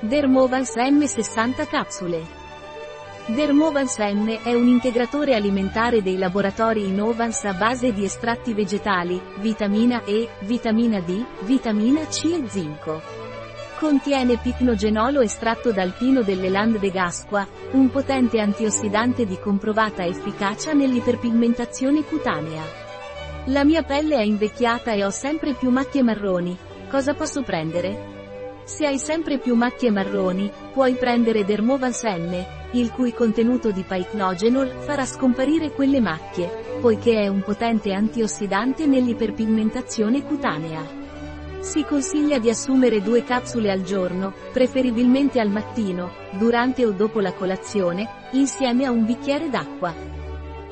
Dermovans M60 capsule. Dermovans M è un integratore alimentare dei laboratori Innovans a base di estratti vegetali, vitamina E, vitamina D, vitamina C e zinco. Contiene picnogenolo estratto dal pino delle Land de Gasqua, un potente antiossidante di comprovata efficacia nell'iperpigmentazione cutanea. La mia pelle è invecchiata e ho sempre più macchie marroni. Cosa posso prendere? Se hai sempre più macchie marroni, puoi prendere Dermovans N, il cui contenuto di pycnogenol farà scomparire quelle macchie, poiché è un potente antiossidante nell'iperpigmentazione cutanea. Si consiglia di assumere due capsule al giorno, preferibilmente al mattino, durante o dopo la colazione, insieme a un bicchiere d'acqua.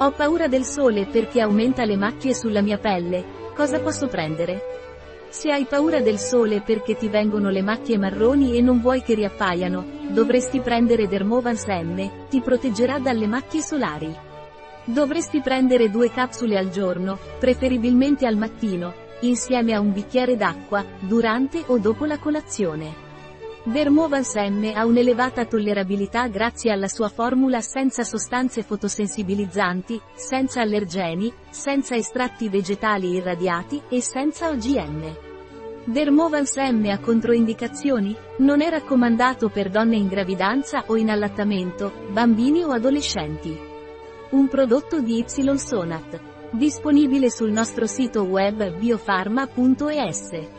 Ho paura del sole perché aumenta le macchie sulla mia pelle, cosa posso prendere? Se hai paura del sole perché ti vengono le macchie marroni e non vuoi che riappaiano, dovresti prendere Dermovans M, ti proteggerà dalle macchie solari. Dovresti prendere due capsule al giorno, preferibilmente al mattino, insieme a un bicchiere d'acqua, durante o dopo la colazione. Dermovans M ha un'elevata tollerabilità grazie alla sua formula senza sostanze fotosensibilizzanti, senza allergeni, senza estratti vegetali irradiati e senza OGM. Dermovans M ha controindicazioni? Non è raccomandato per donne in gravidanza o in allattamento, bambini o adolescenti. Un prodotto di Y Sonat. Disponibile sul nostro sito web biofarma.es.